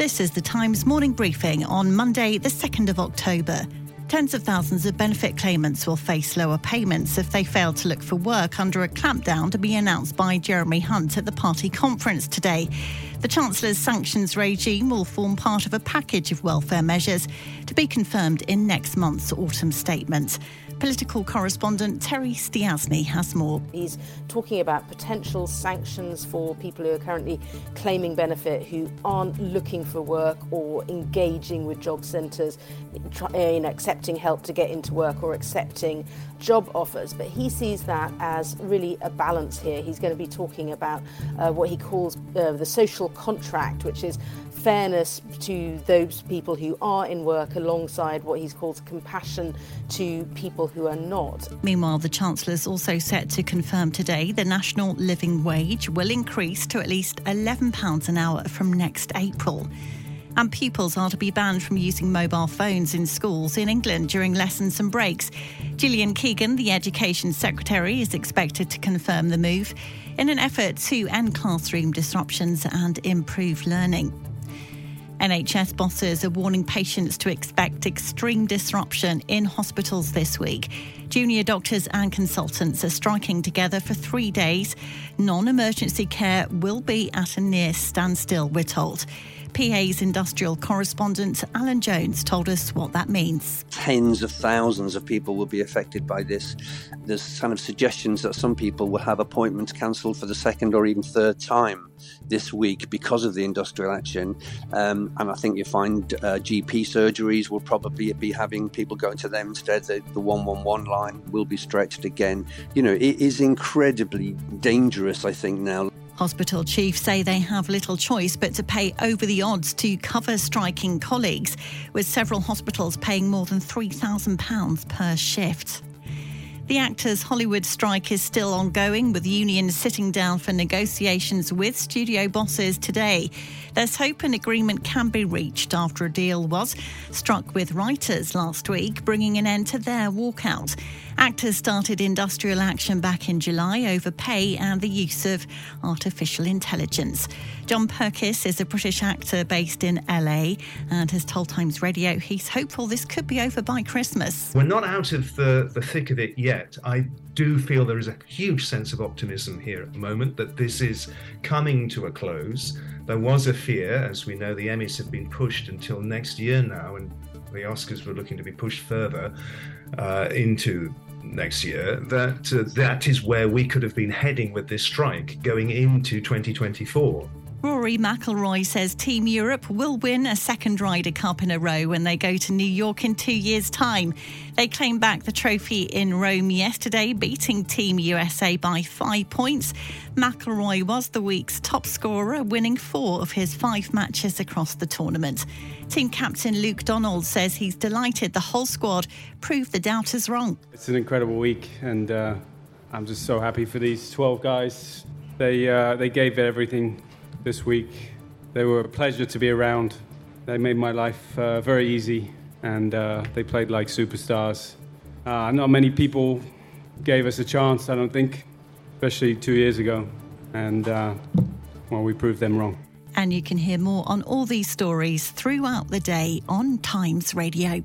This is the Times morning briefing on Monday, the 2nd of October. Tens of thousands of benefit claimants will face lower payments if they fail to look for work under a clampdown to be announced by Jeremy Hunt at the party conference today. The Chancellor's sanctions regime will form part of a package of welfare measures to be confirmed in next month's autumn statement. Political correspondent Terry Stiasny has more. He's talking about potential sanctions for people who are currently claiming benefit who aren't looking for work or engaging with job centres, in accepting help to get into work or accepting job offers. But he sees that as really a balance here. He's going to be talking about uh, what he calls uh, the social contract, which is fairness to those people who are in work alongside what he's called compassion to people who are not. Meanwhile, the Chancellor is also set to confirm today the national living wage will increase to at least £11 an hour from next April. And pupils are to be banned from using mobile phones in schools in England during lessons and breaks. Gillian Keegan, the Education Secretary, is expected to confirm the move in an effort to end classroom disruptions and improve learning. NHS bosses are warning patients to expect extreme disruption in hospitals this week. Junior doctors and consultants are striking together for three days. Non emergency care will be at a near standstill, we're told. PA's industrial correspondent Alan Jones told us what that means. Tens of thousands of people will be affected by this. There's kind of suggestions that some people will have appointments cancelled for the second or even third time this week because of the industrial action. Um, and I think you find uh, GP surgeries will probably be having people going to them instead. The, the 111 line will be stretched again. You know, it is incredibly dangerous, I think, now. Hospital chiefs say they have little choice but to pay over the odds to cover striking colleagues, with several hospitals paying more than £3,000 per shift. The actors' Hollywood strike is still ongoing, with unions sitting down for negotiations with studio bosses today. There's hope an agreement can be reached after a deal was struck with writers last week, bringing an end to their walkout. Actors started industrial action back in July over pay and the use of artificial intelligence. John Perkis is a British actor based in LA and has told Times Radio he's hopeful this could be over by Christmas. We're not out of the, the thick of it yet. I do feel there is a huge sense of optimism here at the moment that this is coming to a close. There was a fear, as we know, the Emmys have been pushed until next year now, and the Oscars were looking to be pushed further uh, into next year, that uh, that is where we could have been heading with this strike going into 2024. Rory McIlroy says Team Europe will win a second Ryder Cup in a row when they go to New York in two years' time. They claim back the trophy in Rome yesterday, beating Team USA by five points. McIlroy was the week's top scorer, winning four of his five matches across the tournament. Team captain Luke Donald says he's delighted the whole squad proved the doubters wrong. It's an incredible week, and uh, I'm just so happy for these 12 guys. They, uh, they gave everything this week. They were a pleasure to be around. They made my life uh, very easy, and uh, they played like superstars. Uh, not many people gave us a chance, I don't think, especially two years ago. And, uh, well, we proved them wrong. And you can hear more on all these stories throughout the day on Times Radio.